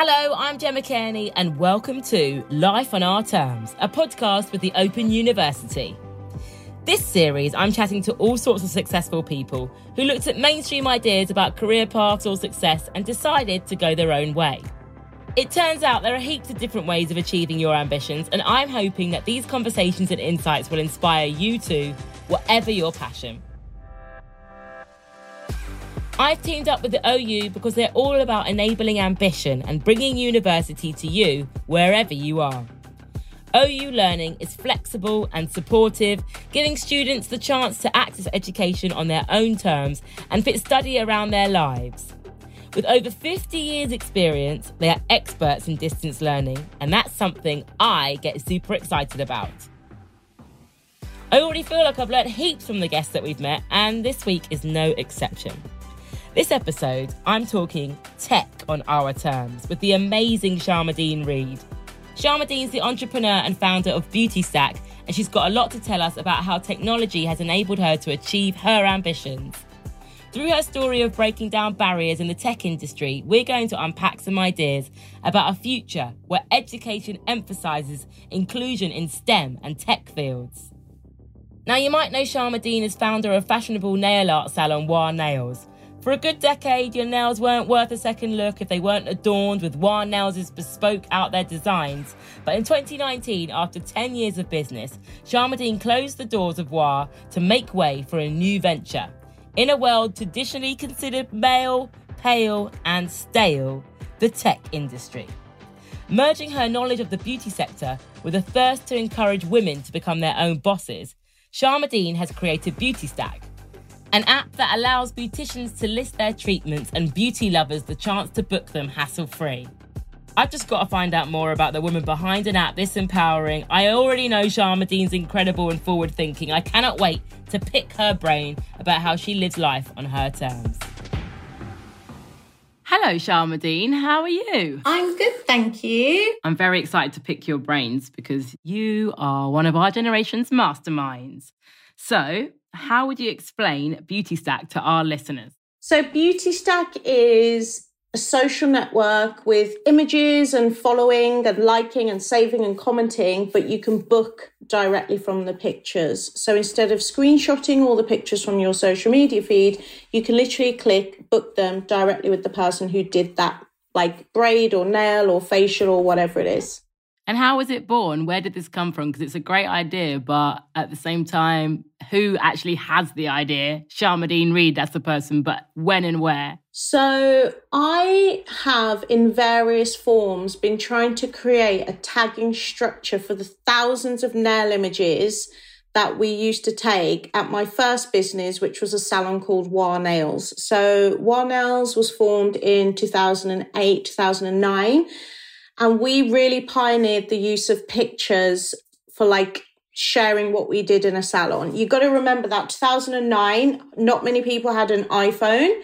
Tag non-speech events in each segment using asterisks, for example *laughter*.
Hello, I'm Gemma Cairney, and welcome to Life on Our Terms, a podcast with the Open University. This series, I'm chatting to all sorts of successful people who looked at mainstream ideas about career paths or success and decided to go their own way. It turns out there are heaps of different ways of achieving your ambitions, and I'm hoping that these conversations and insights will inspire you to, whatever your passion. I've teamed up with the OU because they're all about enabling ambition and bringing university to you wherever you are. OU Learning is flexible and supportive, giving students the chance to access education on their own terms and fit study around their lives. With over 50 years' experience, they are experts in distance learning, and that's something I get super excited about. I already feel like I've learnt heaps from the guests that we've met, and this week is no exception. This episode, I'm talking tech on our terms with the amazing Sharmadean Reid. Sharmadean's the entrepreneur and founder of Beauty Stack, and she's got a lot to tell us about how technology has enabled her to achieve her ambitions. Through her story of breaking down barriers in the tech industry, we're going to unpack some ideas about a future where education emphasises inclusion in STEM and tech fields. Now, you might know Sharmadean as founder of fashionable nail art salon Wah Nails. For a good decade, your nails weren't worth a second look if they weren't adorned with Wah Nails' bespoke out there designs. But in 2019, after 10 years of business, Sharmadean closed the doors of Wah to make way for a new venture in a world traditionally considered male, pale, and stale, the tech industry. Merging her knowledge of the beauty sector with a thirst to encourage women to become their own bosses, Sharmadean has created Beauty Stack, an app that allows beauticians to list their treatments and beauty lovers the chance to book them hassle free. I've just got to find out more about the woman behind an app this empowering. I already know Sharmadean's incredible and forward thinking. I cannot wait to pick her brain about how she lives life on her terms. Hello, Sharmadean. How are you? I'm good, thank you. I'm very excited to pick your brains because you are one of our generation's masterminds. So, how would you explain Beauty Stack to our listeners? So, Beauty Stack is a social network with images and following and liking and saving and commenting, but you can book directly from the pictures. So instead of screenshotting all the pictures from your social media feed, you can literally click book them directly with the person who did that, like braid or nail or facial or whatever it is. And how was it born? Where did this come from? Because it's a great idea, but at the same time, who actually has the idea? Sharmadean Reid, that's the person, but when and where? So I have, in various forms, been trying to create a tagging structure for the thousands of nail images that we used to take at my first business, which was a salon called Wah Nails. So Wah Nails was formed in 2008, 2009 and we really pioneered the use of pictures for like sharing what we did in a salon. You've got to remember that 2009, not many people had an iPhone.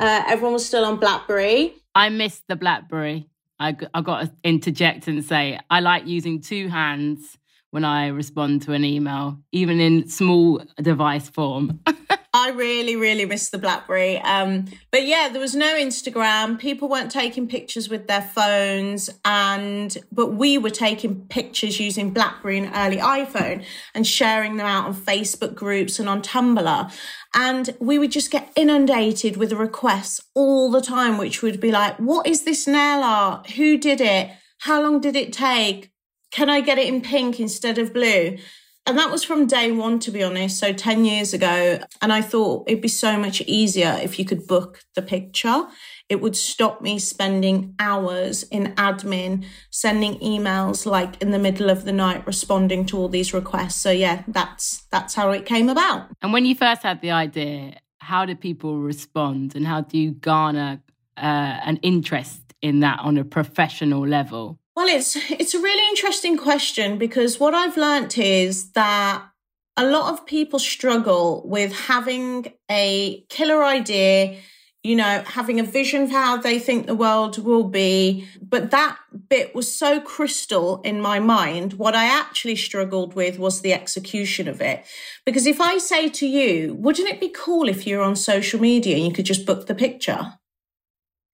Uh, everyone was still on BlackBerry. I missed the BlackBerry. I, I got to interject and say I like using two hands when I respond to an email, even in small device form. *laughs* I really, really miss the BlackBerry. Um, but yeah, there was no Instagram. People weren't taking pictures with their phones, and but we were taking pictures using BlackBerry and early iPhone and sharing them out on Facebook groups and on Tumblr. And we would just get inundated with requests all the time, which would be like, "What is this nail art? Who did it? How long did it take? Can I get it in pink instead of blue?" And that was from day one, to be honest. So 10 years ago. And I thought it'd be so much easier if you could book the picture. It would stop me spending hours in admin, sending emails like in the middle of the night, responding to all these requests. So yeah, that's, that's how it came about. And when you first had the idea, how did people respond and how do you garner uh, an interest in that on a professional level? Well, it's it's a really interesting question because what I've learnt is that a lot of people struggle with having a killer idea, you know, having a vision for how they think the world will be. But that bit was so crystal in my mind. What I actually struggled with was the execution of it. Because if I say to you, wouldn't it be cool if you're on social media and you could just book the picture?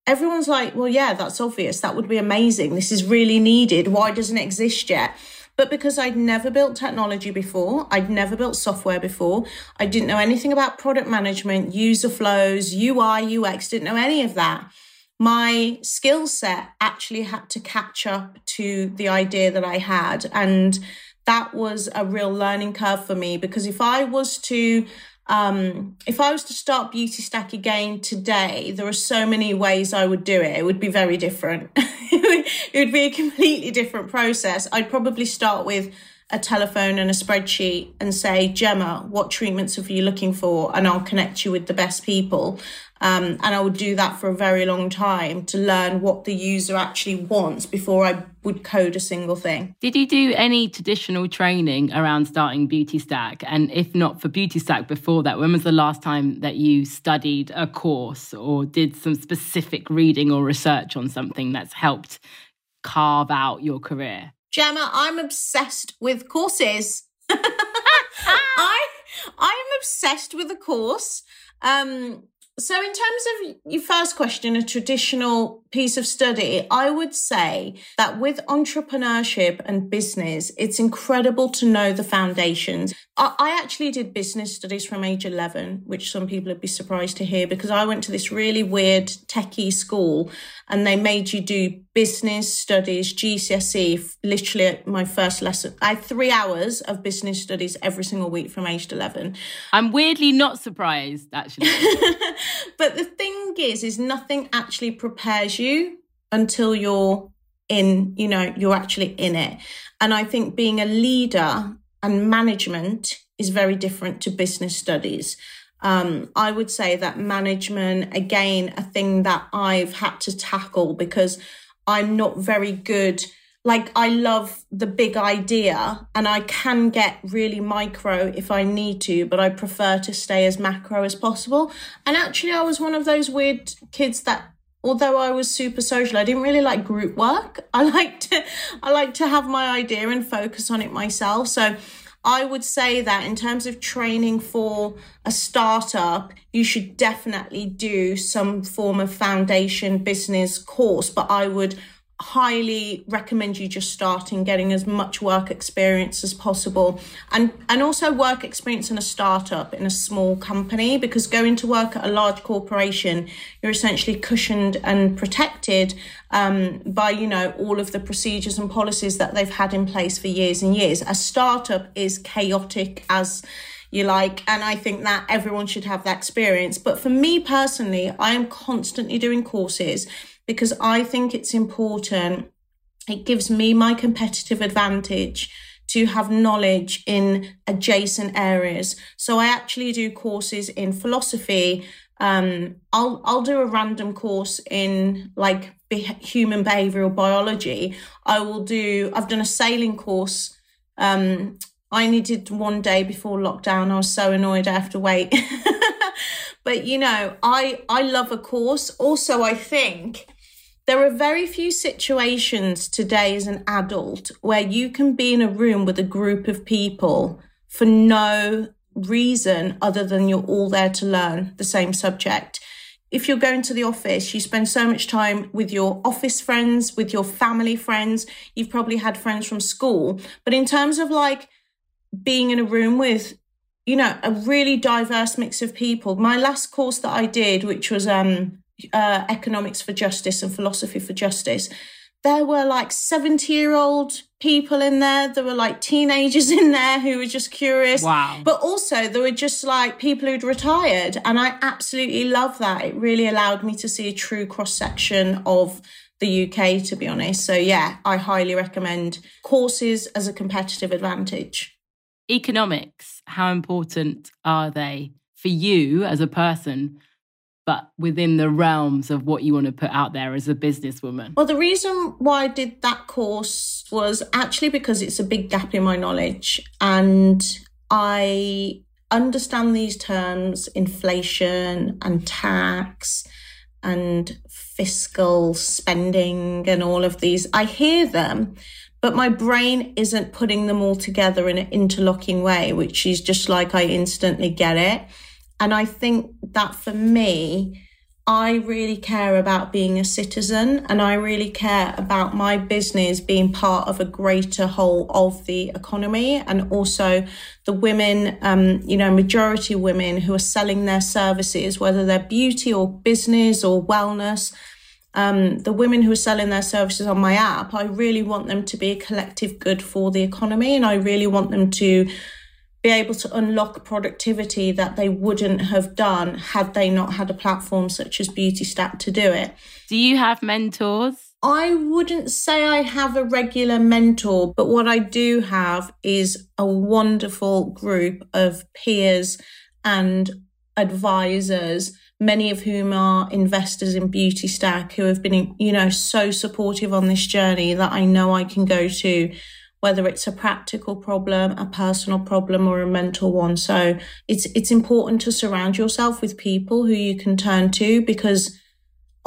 Everyone's like, well, yeah, that's obvious. That would be amazing. This is really needed. Why doesn't it exist yet? But because I'd never built technology before, I'd never built software before, I didn't know anything about product management, user flows, UI, UX, didn't know any of that. My skill set actually had to catch up to the idea that I had. And that was a real learning curve for me because if I was to um, if I was to start Beauty Stack again today, there are so many ways I would do it. It would be very different. *laughs* it would be a completely different process. I'd probably start with a telephone and a spreadsheet and say, Gemma, what treatments are you looking for? And I'll connect you with the best people. Um, and I would do that for a very long time to learn what the user actually wants before I would code a single thing. Did you do any traditional training around starting Beauty Stack? And if not for Beauty Stack before that, when was the last time that you studied a course or did some specific reading or research on something that's helped carve out your career? Gemma, I'm obsessed with courses. *laughs* I I am obsessed with a course. Um, so, in terms of your first question, a traditional piece of study, I would say that with entrepreneurship and business, it's incredible to know the foundations. I, actually did business studies from age 11, which some people would be surprised to hear because I went to this really weird techie school and they made you do business studies, GCSE, literally at my first lesson. I had three hours of business studies every single week from age 11. I'm weirdly not surprised, actually. *laughs* but the thing is, is nothing actually prepares you until you're in, you know, you're actually in it. And I think being a leader and management is very different to business studies. Um, I would say that management, again, a thing that I've had to tackle because I'm not very good. Like, I love the big idea and I can get really micro if I need to, but I prefer to stay as macro as possible. And actually, I was one of those weird kids that although I was super social, I didn't really like group work. *laughs* I like to, I like to have my idea and focus on it myself. So I would say that in terms of training for a startup, you should definitely do some form of foundation business course, but I would highly recommend you just starting getting as much work experience as possible. And and also work experience in a startup in a small company because going to work at a large corporation you're essentially cushioned and protected um, by you know all of the procedures and policies that they've had in place for years and years. A startup is chaotic as you like and i think that everyone should have that experience. But for me personally i am constantly doing courses because I think it's important. It gives me my competitive advantage to have knowledge in adjacent areas. So I actually do courses in philosophy. Um, I'll I'll do a random course in like be- human behavioral biology. I will do. I've done a sailing course. Um, I needed one day before lockdown. I was so annoyed I have to wait. *laughs* but you know, I I love a course. Also, I think there are very few situations today as an adult where you can be in a room with a group of people for no reason other than you're all there to learn the same subject. If you're going to the office, you spend so much time with your office friends, with your family friends. You've probably had friends from school. But in terms of like being in a room with you know a really diverse mix of people my last course that i did which was um uh, economics for justice and philosophy for justice, there were like 70 year old people in there. There were like teenagers *laughs* in there who were just curious. Wow. But also, there were just like people who'd retired. And I absolutely love that. It really allowed me to see a true cross section of the UK, to be honest. So, yeah, I highly recommend courses as a competitive advantage. Economics, how important are they for you as a person? But within the realms of what you want to put out there as a businesswoman? Well, the reason why I did that course was actually because it's a big gap in my knowledge and I understand these terms inflation and tax and fiscal spending and all of these. I hear them, but my brain isn't putting them all together in an interlocking way, which is just like I instantly get it. And I think that for me, I really care about being a citizen and I really care about my business being part of a greater whole of the economy and also the women, um, you know, majority women who are selling their services, whether they're beauty or business or wellness. Um, the women who are selling their services on my app, I really want them to be a collective good for the economy and I really want them to be able to unlock productivity that they wouldn't have done had they not had a platform such as Beauty Stack to do it. Do you have mentors? I wouldn't say I have a regular mentor, but what I do have is a wonderful group of peers and advisors, many of whom are investors in Beauty Stack who have been, you know, so supportive on this journey that I know I can go to whether it's a practical problem, a personal problem, or a mental one. So it's it's important to surround yourself with people who you can turn to because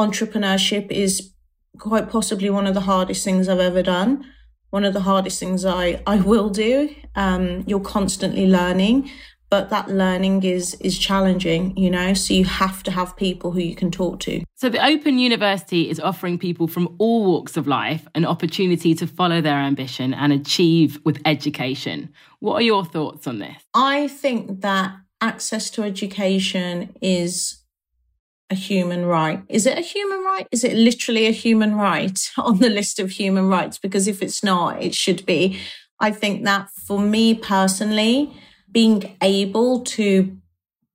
entrepreneurship is quite possibly one of the hardest things I've ever done. One of the hardest things I, I will do. Um, you're constantly learning but that learning is is challenging you know so you have to have people who you can talk to so the open university is offering people from all walks of life an opportunity to follow their ambition and achieve with education what are your thoughts on this i think that access to education is a human right. Is it a human right? Is it literally a human right *laughs* on the list of human rights? Because if it's not, it should be. I think that for me personally, being able to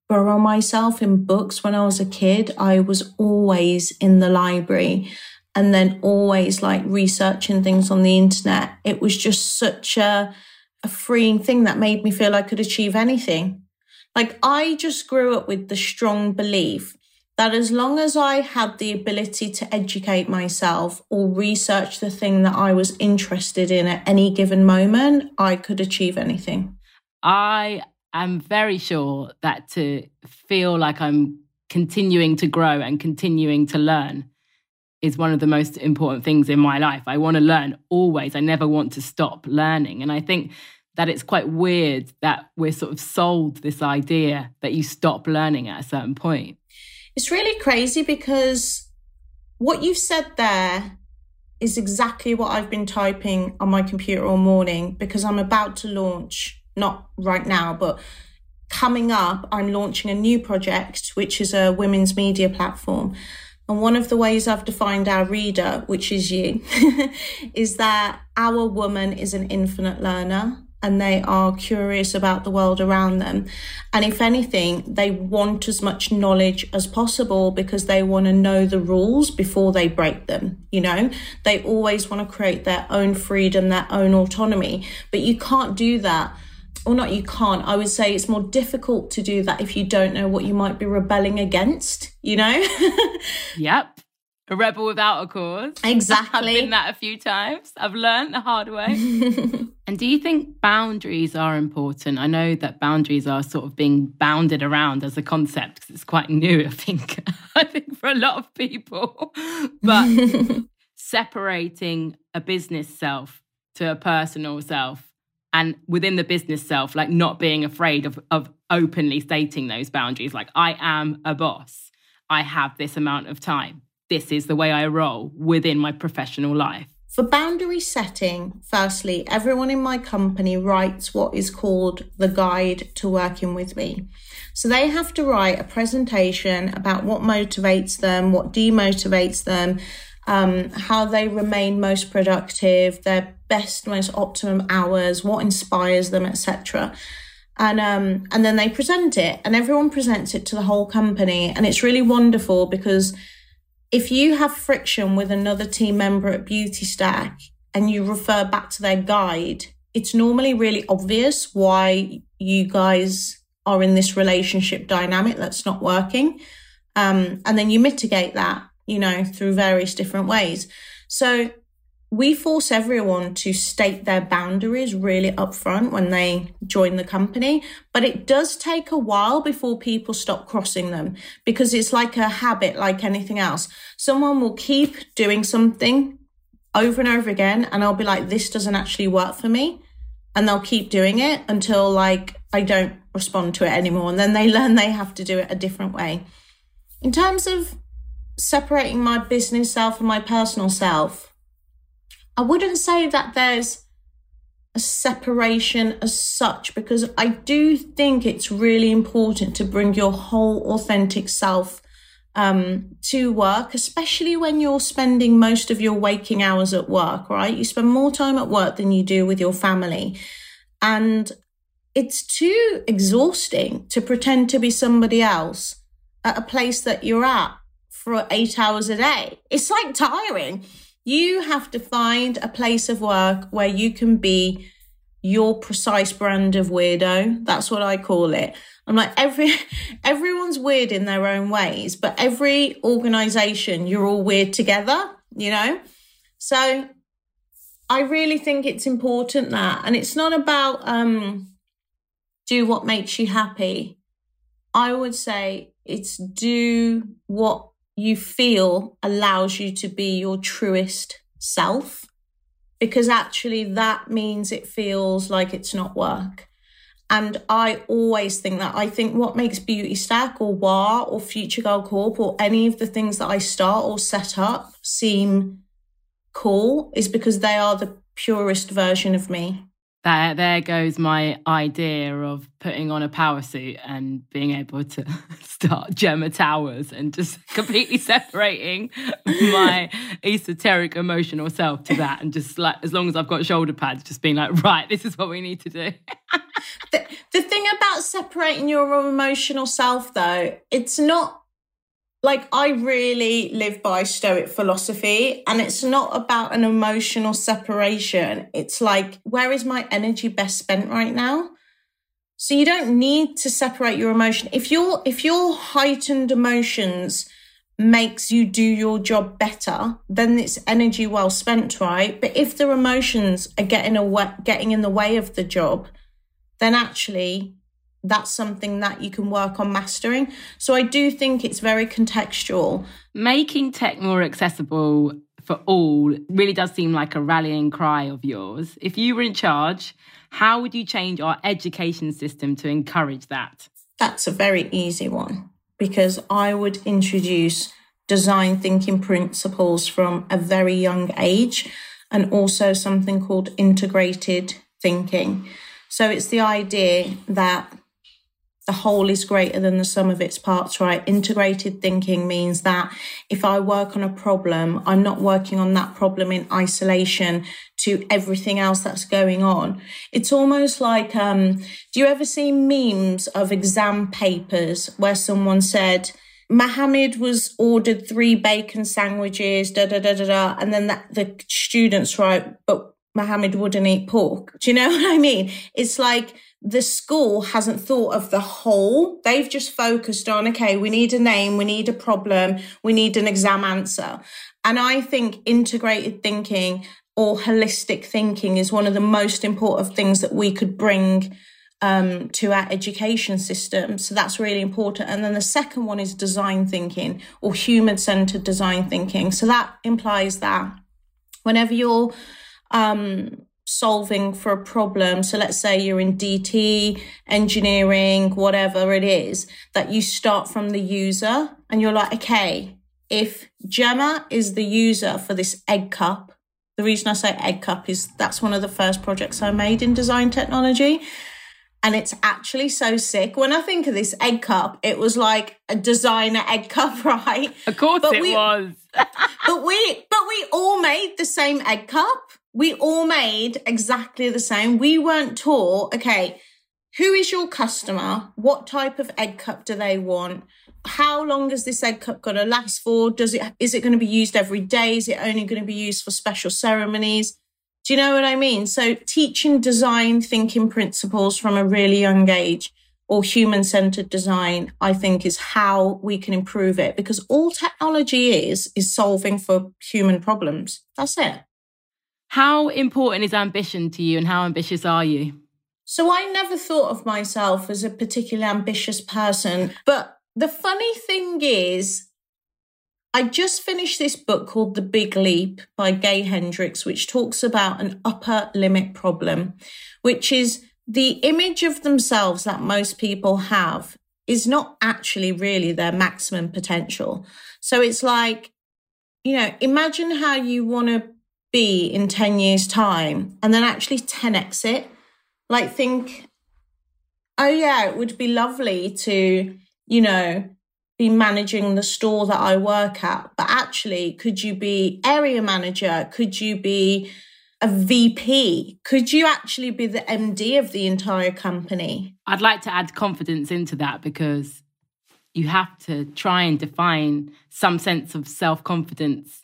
burrow myself in books when I was a kid, I was always in the library and then always like researching things on the internet. It was just such a, a freeing thing that made me feel I could achieve anything. Like I just grew up with the strong belief that as long as I had the ability to educate myself or research the thing that I was interested in at any given moment, I could achieve anything. I am very sure that to feel like I'm continuing to grow and continuing to learn is one of the most important things in my life. I want to learn always. I never want to stop learning. And I think that it's quite weird that we're sort of sold this idea that you stop learning at a certain point. It's really crazy because what you've said there is exactly what I've been typing on my computer all morning because I'm about to launch not right now, but coming up, I'm launching a new project, which is a women's media platform. And one of the ways I've defined our reader, which is you, *laughs* is that our woman is an infinite learner and they are curious about the world around them. And if anything, they want as much knowledge as possible because they want to know the rules before they break them. You know, they always want to create their own freedom, their own autonomy, but you can't do that or not you can't. I would say it's more difficult to do that if you don't know what you might be rebelling against you know? *laughs* Yep. A rebel without a cause. *laughs* Exactly. i've been that a few times. I've learned the hard way. *laughs* And do you think boundaries are important? I know that boundaries are sort of being bounded around as a concept because it's quite new i think. I think for a lot of people. But separating a business self to a personal self and within the business self, like not being afraid of, of openly stating those boundaries. Like, I am a boss. I have this amount of time. This is the way I roll within my professional life. For boundary setting, firstly, everyone in my company writes what is called the guide to working with me. So they have to write a presentation about what motivates them, what demotivates them, um, how they remain most productive, their best, most optimum hours, what inspires them, etc. And um, and then they present it, and everyone presents it to the whole company, and it's really wonderful because if you have friction with another team member at Beauty Stack and you refer back to their guide, it's normally really obvious why you guys are in this relationship dynamic that's not working. Um, and then you mitigate that you know, through various different ways. So we force everyone to state their boundaries really upfront when they join the company, but it does take a while before people stop crossing them because it's like a habit, like anything else. Someone will keep doing something over and over again, and I'll be like, this doesn't actually work for me. And they'll keep doing it until like I don't respond to it anymore. And then they *laughs* learn they have to do it a different way. In terms of separating my business self and my personal self, I wouldn't say that there's a separation as such because I do think it's really important to bring your whole authentic self um, to work, especially when you're spending most of your waking hours at work, right? You spend more time at work than you do with your family. And it's too exhausting to pretend to be somebody else at a place that you're at for eight hours a day. It's like tiring. You have to find a place of work where you can be your precise brand of weirdo. That's what I call it. I'm like every *laughs* everyone's weird in their own ways, but every organization you're all weird together, you know? So I really think it's important that and it's not about um do what makes you happy. I would say it's do what you feel allows you to be your truest self because actually that means it feels like it's not work. And I always think that I think what makes Beauty Stack or WAH or Future Girl Corp or any of the things that I start or set up seem cool is because they are the purest version of me there there goes my idea of putting on a power suit and being able to *laughs* start Gemma Towers and just *laughs* completely separating my esoteric emotional self to that and just like as long as I've got shoulder pads just being like right this is what we need to do. *laughs* The, the thing about separating your emotional self though it's not like I really live by Stoic philosophy, and it's not about an emotional separation. It's like, where is my energy best spent right now? So you don't need to separate your emotion. If your if your heightened emotions makes you do your job better, then it's energy well spent, right? But if the emotions are getting away, getting in the way of the job, then actually that's something that you can work on mastering. So I do think it's very contextual. Making tech more accessible for all really does seem like a rallying cry of yours. If you were in charge, how would you change our education system to encourage that? That's a very easy one because I would introduce design thinking principles from a very young age and also something called integrated thinking. So it's the idea that the whole is greater than the sum of its parts, right? Integrated thinking means that if I work on a problem, I'm not working on that problem in isolation to everything else that's going on. It's almost like, um, do you ever see memes of exam papers where someone said, Mohammed was ordered three bacon sandwiches, da da da da da, and then that, the students write, but Mohammed wouldn't eat pork. Do you know *laughs* what I mean? It's like, the school hasn't thought of the whole. They've just focused on, okay, we need a name, we need a problem, we need an exam answer. And I think integrated thinking or holistic thinking is one of the most important things that we could bring um, to our education system. So that's really important. And then the second one is design thinking or human centered design thinking. So that implies that whenever you're um, solving for a problem. So let's say you're in DT, engineering, whatever it is, that you start from the user and you're like, okay, if Gemma is the user for this egg cup, the reason I say egg cup is that's one of the first projects I made in design technology. And it's actually so sick. When I think of this egg cup, it was like a designer egg cup, *laughs* right? Of course but it we, was. *laughs* but we but we all made the same egg cup we all made exactly the same. We weren't taught, okay, who is your customer? What type of egg cup do they want? How long is this egg cup going to last for? Does it is it going to be used every day? Is it only going to be used for special ceremonies? Do you know what I mean? So teaching design thinking principles from a really young age or human centered design, I think is how we can improve it because all technology is is solving for human problems. That's it. How important is ambition to you and how ambitious are you? So I never thought of myself as a particularly ambitious person. But the funny thing is, I just finished this book called The Big Leap by Gay Hendricks, which talks about an upper limit problem, which is the image of themselves that most people have is not actually really their maximum potential. So it's like, you know, imagine how you want to be in 10 years' time and then actually 10x it. Like, think, oh, yeah, it would be lovely to, you know, be managing the store that I work at. But actually, could you be area manager? Could you be a VP? Could you actually be the MD of the entire company? I'd like to add confidence into that because you have to try and define some sense of self confidence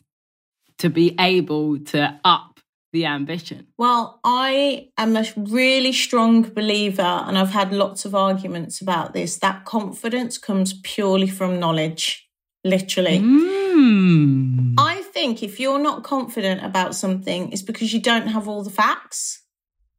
to be able to up the ambition? Well, I am a really strong believer, and I've had lots of arguments about this, that confidence comes purely from knowledge, literally. Mm. I think if you're not confident about something, it's because you don't have all the facts.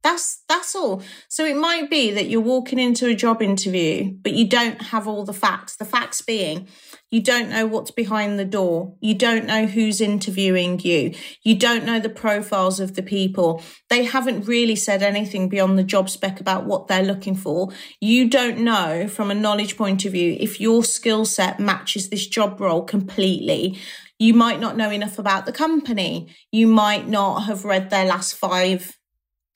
That's that's all. So it might be that you're walking into a job interview, but you don't have all the facts. The facts being you don't know what's behind the door. You don't know who's interviewing you. You don't know the profiles of the people. They haven't really said anything beyond the job spec about what they're looking for. You don't know from a knowledge point of view if your skill set matches this job role completely. You might not know enough about the company. You might not have read their last five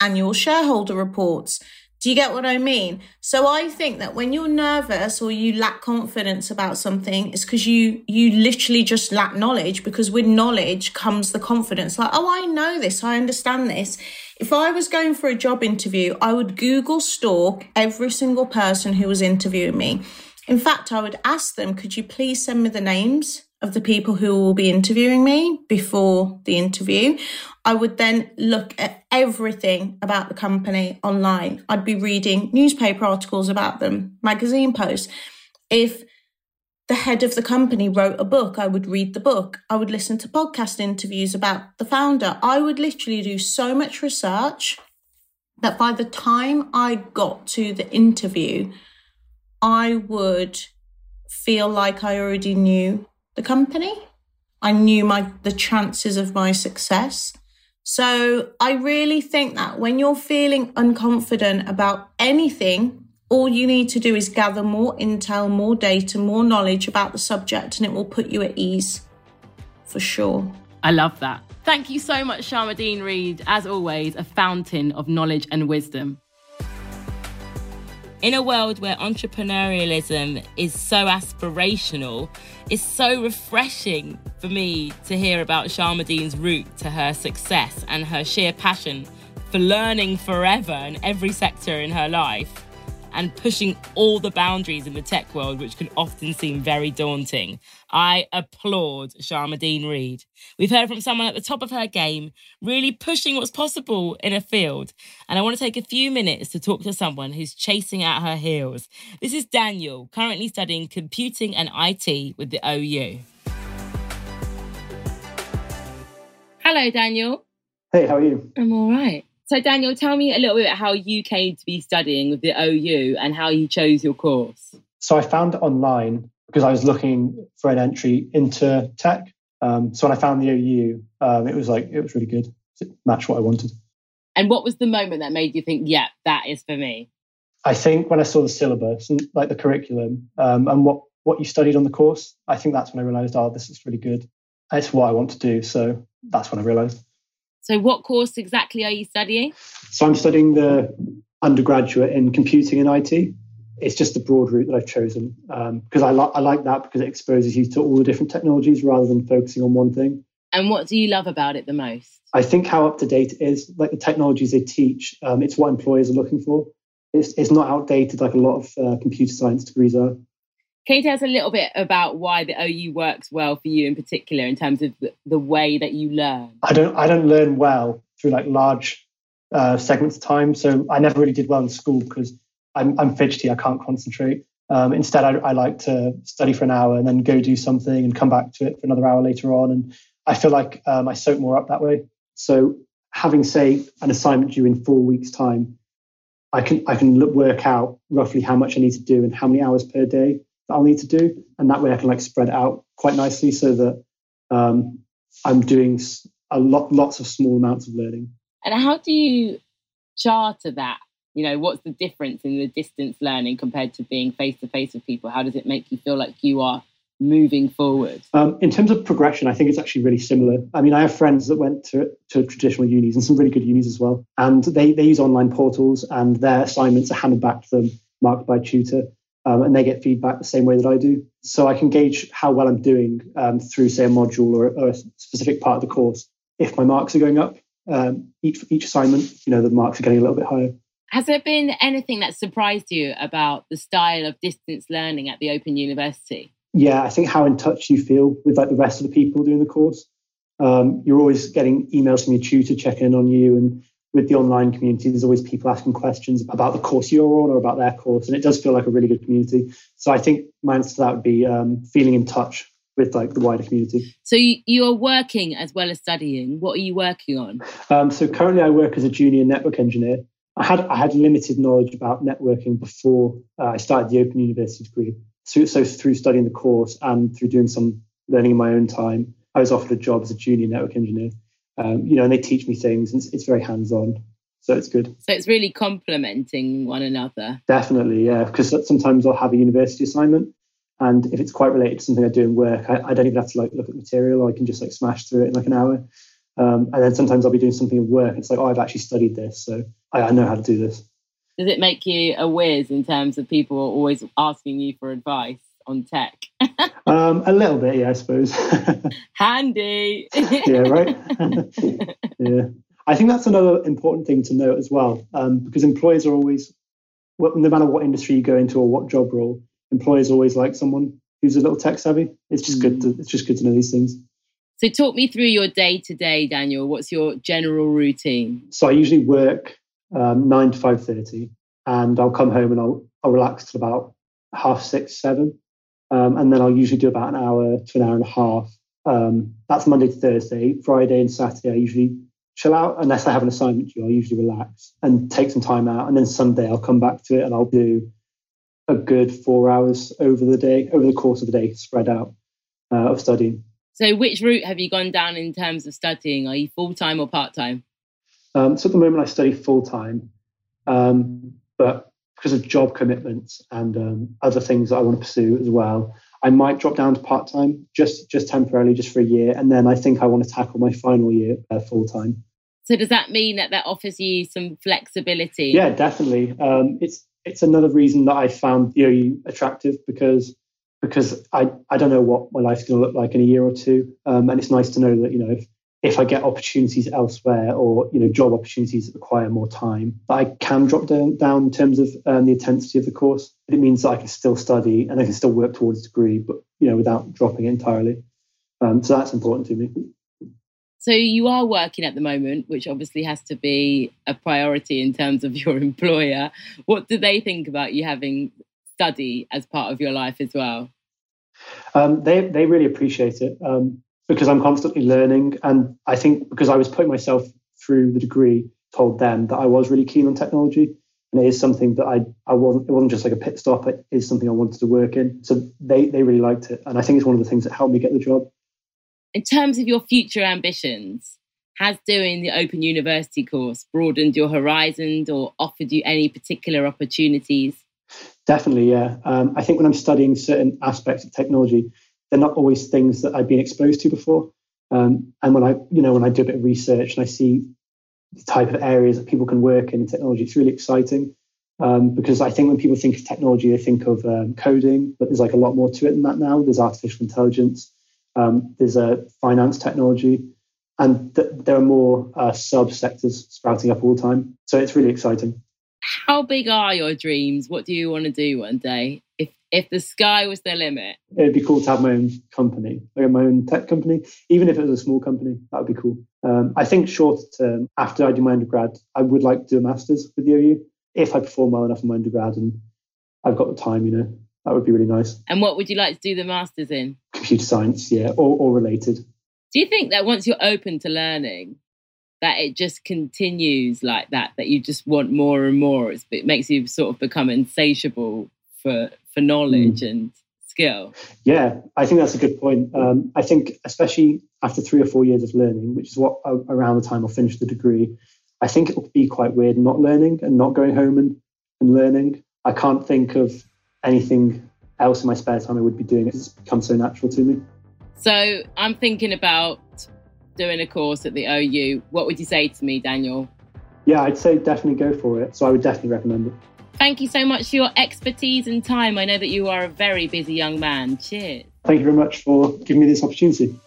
annual shareholder reports. Do you get what I mean? So I think that when you're nervous or you lack confidence about something, it's because you you literally just lack knowledge because with knowledge comes the confidence. Like, oh, I know this, I understand this. If I was going for a job interview, I would Google stalk every single person who was interviewing me. In fact, I would ask them, could you please send me the names of the people who will be interviewing me before the interview. I would then look at everything about the company online. I'd be reading newspaper articles about them, magazine posts. If the head of the company wrote a book, I would read the book. I would listen to podcast interviews about the founder. I would literally do so much research that by the time I got to the interview, I would feel like I already knew the company. I knew my the chances of my success. So I really think that when you're feeling unconfident about anything, all you need to do is gather more intel, more data, more knowledge about the subject, and it will put you at ease for sure. I love that. Thank you so much, Sharmadean Reid. As always, a fountain of knowledge and wisdom. In a world where entrepreneurialism is so aspirational, it's so refreshing for me to hear about Sharmadean's route to her success and her sheer passion for learning forever in every sector in her life and pushing all the boundaries in the tech world, which can often seem very daunting. I applaud Sharmadean Reid. We've heard from someone at the top of her game, really pushing what's possible in a field. And I want to take a few minutes to talk to someone who's chasing at her heels. This is Daniel, currently studying computing and IT with the OU. Hello, Daniel. Hey, how are you? I'm all right. So, Daniel, tell me a little bit how you came to be studying with the OU and how you chose your course. So, I found it online because I was looking for an entry into tech. Um, so, when I found the OU, um, it was like, it was really good. It matched what I wanted. And what was the moment that made you think, yeah, that is for me? I think when I saw the syllabus and like the curriculum um, and what, what you studied on the course, I think that's when I realized, oh, this is really good. It's what I want to do. So, that's when I realized. So, what course exactly are you studying? So, I'm studying the undergraduate in computing and IT. It's just the broad route that I've chosen because um, I, li- I like that because it exposes you to all the different technologies rather than focusing on one thing. And what do you love about it the most? I think how up to date it is, like the technologies they teach, um, it's what employers are looking for. It's, it's not outdated like a lot of uh, computer science degrees are. Can you tell us a little bit about why the OU works well for you in particular in terms of the, way that you learn? I don't I don't learn well through like large uh, segments of time. So I never really did well in school because I'm, I'm fidgety. I can't concentrate. Um, instead, I, I, like to study for an hour and then go do something and come back to it for another hour later on. And I feel like um, I soak more up that way. So having say an assignment due in four weeks' time, I can I can look, work out roughly how much I need to do and how many hours per day that I'll need to do, and that way I can like spread out quite nicely so that um, I'm doing a lot, lots of small amounts of learning. And how do you charter that? You know, what's the difference in the distance learning compared to being face to face with people? How does it make you feel like you are moving forward? Um, in terms of progression, I think it's actually really similar. I mean, I have friends that went to, to traditional unis and some really good unis as well. And they, they use online portals and their assignments are handed back to them, marked by tutor. Um, and they get feedback the same way that I do. So I can gauge how well I'm doing um, through, say, a module or, or, a specific part of the course. If my marks are going up, um, each each assignment, you know, the marks are getting a little bit higher. Has there been anything that surprised you about the style of distance learning at the Open University? Yeah, I think how in touch you feel with like the rest of the people doing the course. Um, you're always getting emails from your tutor checking in on you, and with the online community, there's always people asking questions about the course you're on or about their course, and it does feel like a really good community. So I think my answer to that would be um, feeling in touch with like the wider community. So you, are working as well as studying. What are you working on? Um, so currently, I work as a junior network engineer. I had I had limited knowledge about networking before uh, I started the Open University degree. So, so through studying the course and through doing some learning in my own time, I was offered a job as a junior network engineer. Um, you know, and they teach me things, and it's, it's very hands on. So it's good. So it's really complementing one another. Definitely, yeah. Because sometimes I'll have a university assignment and if it's quite related to something I do in work, I, I, don't even have to like look at material. I can just like smash through it in like an hour. Um, and then sometimes I'll be doing something at work. It's like, oh, I've actually studied this, so I, I know how to do this. Does it make you a whiz in terms of people always asking you for advice on tech? *laughs* um, a little bit, yeah, I suppose. *laughs* Handy. *laughs* yeah, right. yeah, I think that's another important thing to note as well, um, because employers are always, no matter what industry you go into or what job role, employers always like someone who's a little tech savvy. It's just good. To, it's just good to know these things. So, talk me through your day to day, Daniel. What's your general routine? So, I usually work um, nine to five thirty, and I'll come home and I'll I'll relax till about half six, seven, um, and then I'll usually do about an hour to an hour and a half. Um, that's Monday to Thursday. Friday and Saturday, I usually chill out unless I have an assignment due. I'll usually relax and take some time out, and then Sunday I'll come back to it and I'll do a good four hours over the day, over the course of the day, spread out uh, of studying. So, which route have you gone down in terms of studying? Are you full time or part time? Um, so, at the moment, I study full time, um, but because of job commitments and um, other things that I want to pursue as well, I might drop down to part time, just just temporarily, just for a year, and then I think I want to tackle my final year uh, full time. So, does that mean that that offers you some flexibility? Yeah, definitely. Um, it's it's another reason that I found the OU attractive because because I, I don't know what my life's going to look like in a year or two, um, and it's nice to know that you know if if I get opportunities elsewhere or you know job opportunities that require more time, that I can drop down, down in terms of um, the intensity of the course. It means that I can still study and I can still work towards a degree, but you know without dropping it entirely. Um, so that's important to me. So you are working at the moment, which obviously has to be a priority in terms of your *laughs* employer. What do they think about you having study as part of your life as well? Um, they they really appreciate it um, because I'm constantly learning, and I think because I was putting myself through the degree, told them that I was really keen on technology, and it is something that I I wasn't. It wasn't just like a pit stop. It is something I wanted to work in. So they they really liked it, and I think it's one of the things that helped me get the job in terms of your future ambitions, has doing the Open University course broadened your horizons or offered you any particular opportunities? Definitely, yeah. Um, I think when I'm studying certain aspects of technology, they're not always things that I've been exposed to before. Um, and when I, you know, when I do a bit of research and I see the type of areas that people can work in, technology, it's really exciting. Um, because I think when people think of technology, they think of um, coding, but there's like a lot more to it than that now. There's artificial intelligence, um, there's a finance technology, and th- there are more uh, subsectors sprouting up all the time. So it's really exciting. How big are your dreams? What do you want to do one day? If the sky was the limit, it'd be cool to have my own company, like my own tech company. Even if it was a small company, that would be cool. Um, I think short term, after I do my undergrad, I would like to do a master's with the OU if I perform well enough in my undergrad and I've got the time, you know that would be really nice. And what would you like to do the masters in? Computer science, yeah, or, or related. Do you think that once you're open to learning, that it just continues like that? That you just want more and more? It's, it makes you sort of become insatiable for for knowledge mm. and skill. Yeah, I think that's a good point. Um, I think especially after three or four years of learning, which is what around the time I'll finish the degree, I think it will be quite weird not learning and not going home and, and learning. I can't think of anything else in my spare time I would be doing. It's become so natural to me. So I'm thinking about doing a course at the OU. What would you say to me, Daniel? Yeah, I'd say definitely go for it. So I would definitely recommend it. Thank you so much for your expertise and time. I know that you are a very busy young man. Cheers. Thank you very much for giving me this opportunity.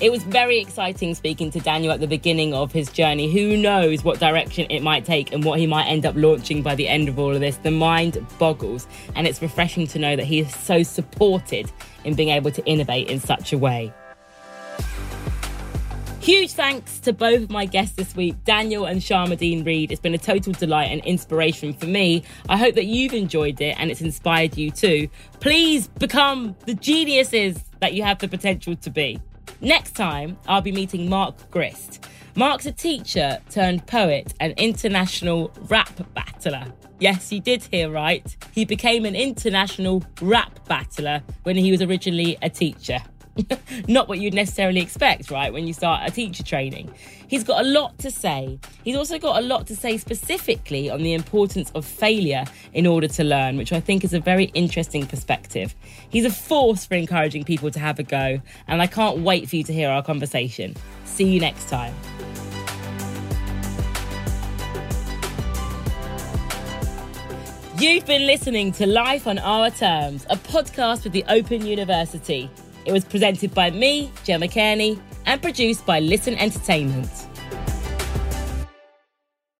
It was very exciting speaking to Daniel at the beginning of his journey. Who knows what direction it might take and what he might end up launching by the end of all of this? The mind boggles, and it's refreshing to know that he is so supported in being able to innovate in such a way. Huge thanks to both of my guests this week, Daniel and Sharmadean Reid. It's been a total delight and inspiration for me. I hope that you've enjoyed it and it's inspired you too. Please become the geniuses that you have the potential to be. Next time, I'll be meeting Mark Grist. Mark's a teacher turned poet and international rap battler. Yes, you did hear right. He became an international rap battler when he was originally a teacher. *laughs* Not what you'd necessarily expect, right, when you start a teacher training. He's got a lot to say. He's also got a lot to say specifically on the importance of failure in order to learn, which I think is a very interesting perspective. He's a force for encouraging people to have a go, and I can't wait for you to hear our conversation. See you next time. You've been listening to Life on Our Terms, a podcast with the Open University. It was presented by me, Gemma Kearney, and produced by Listen Entertainment.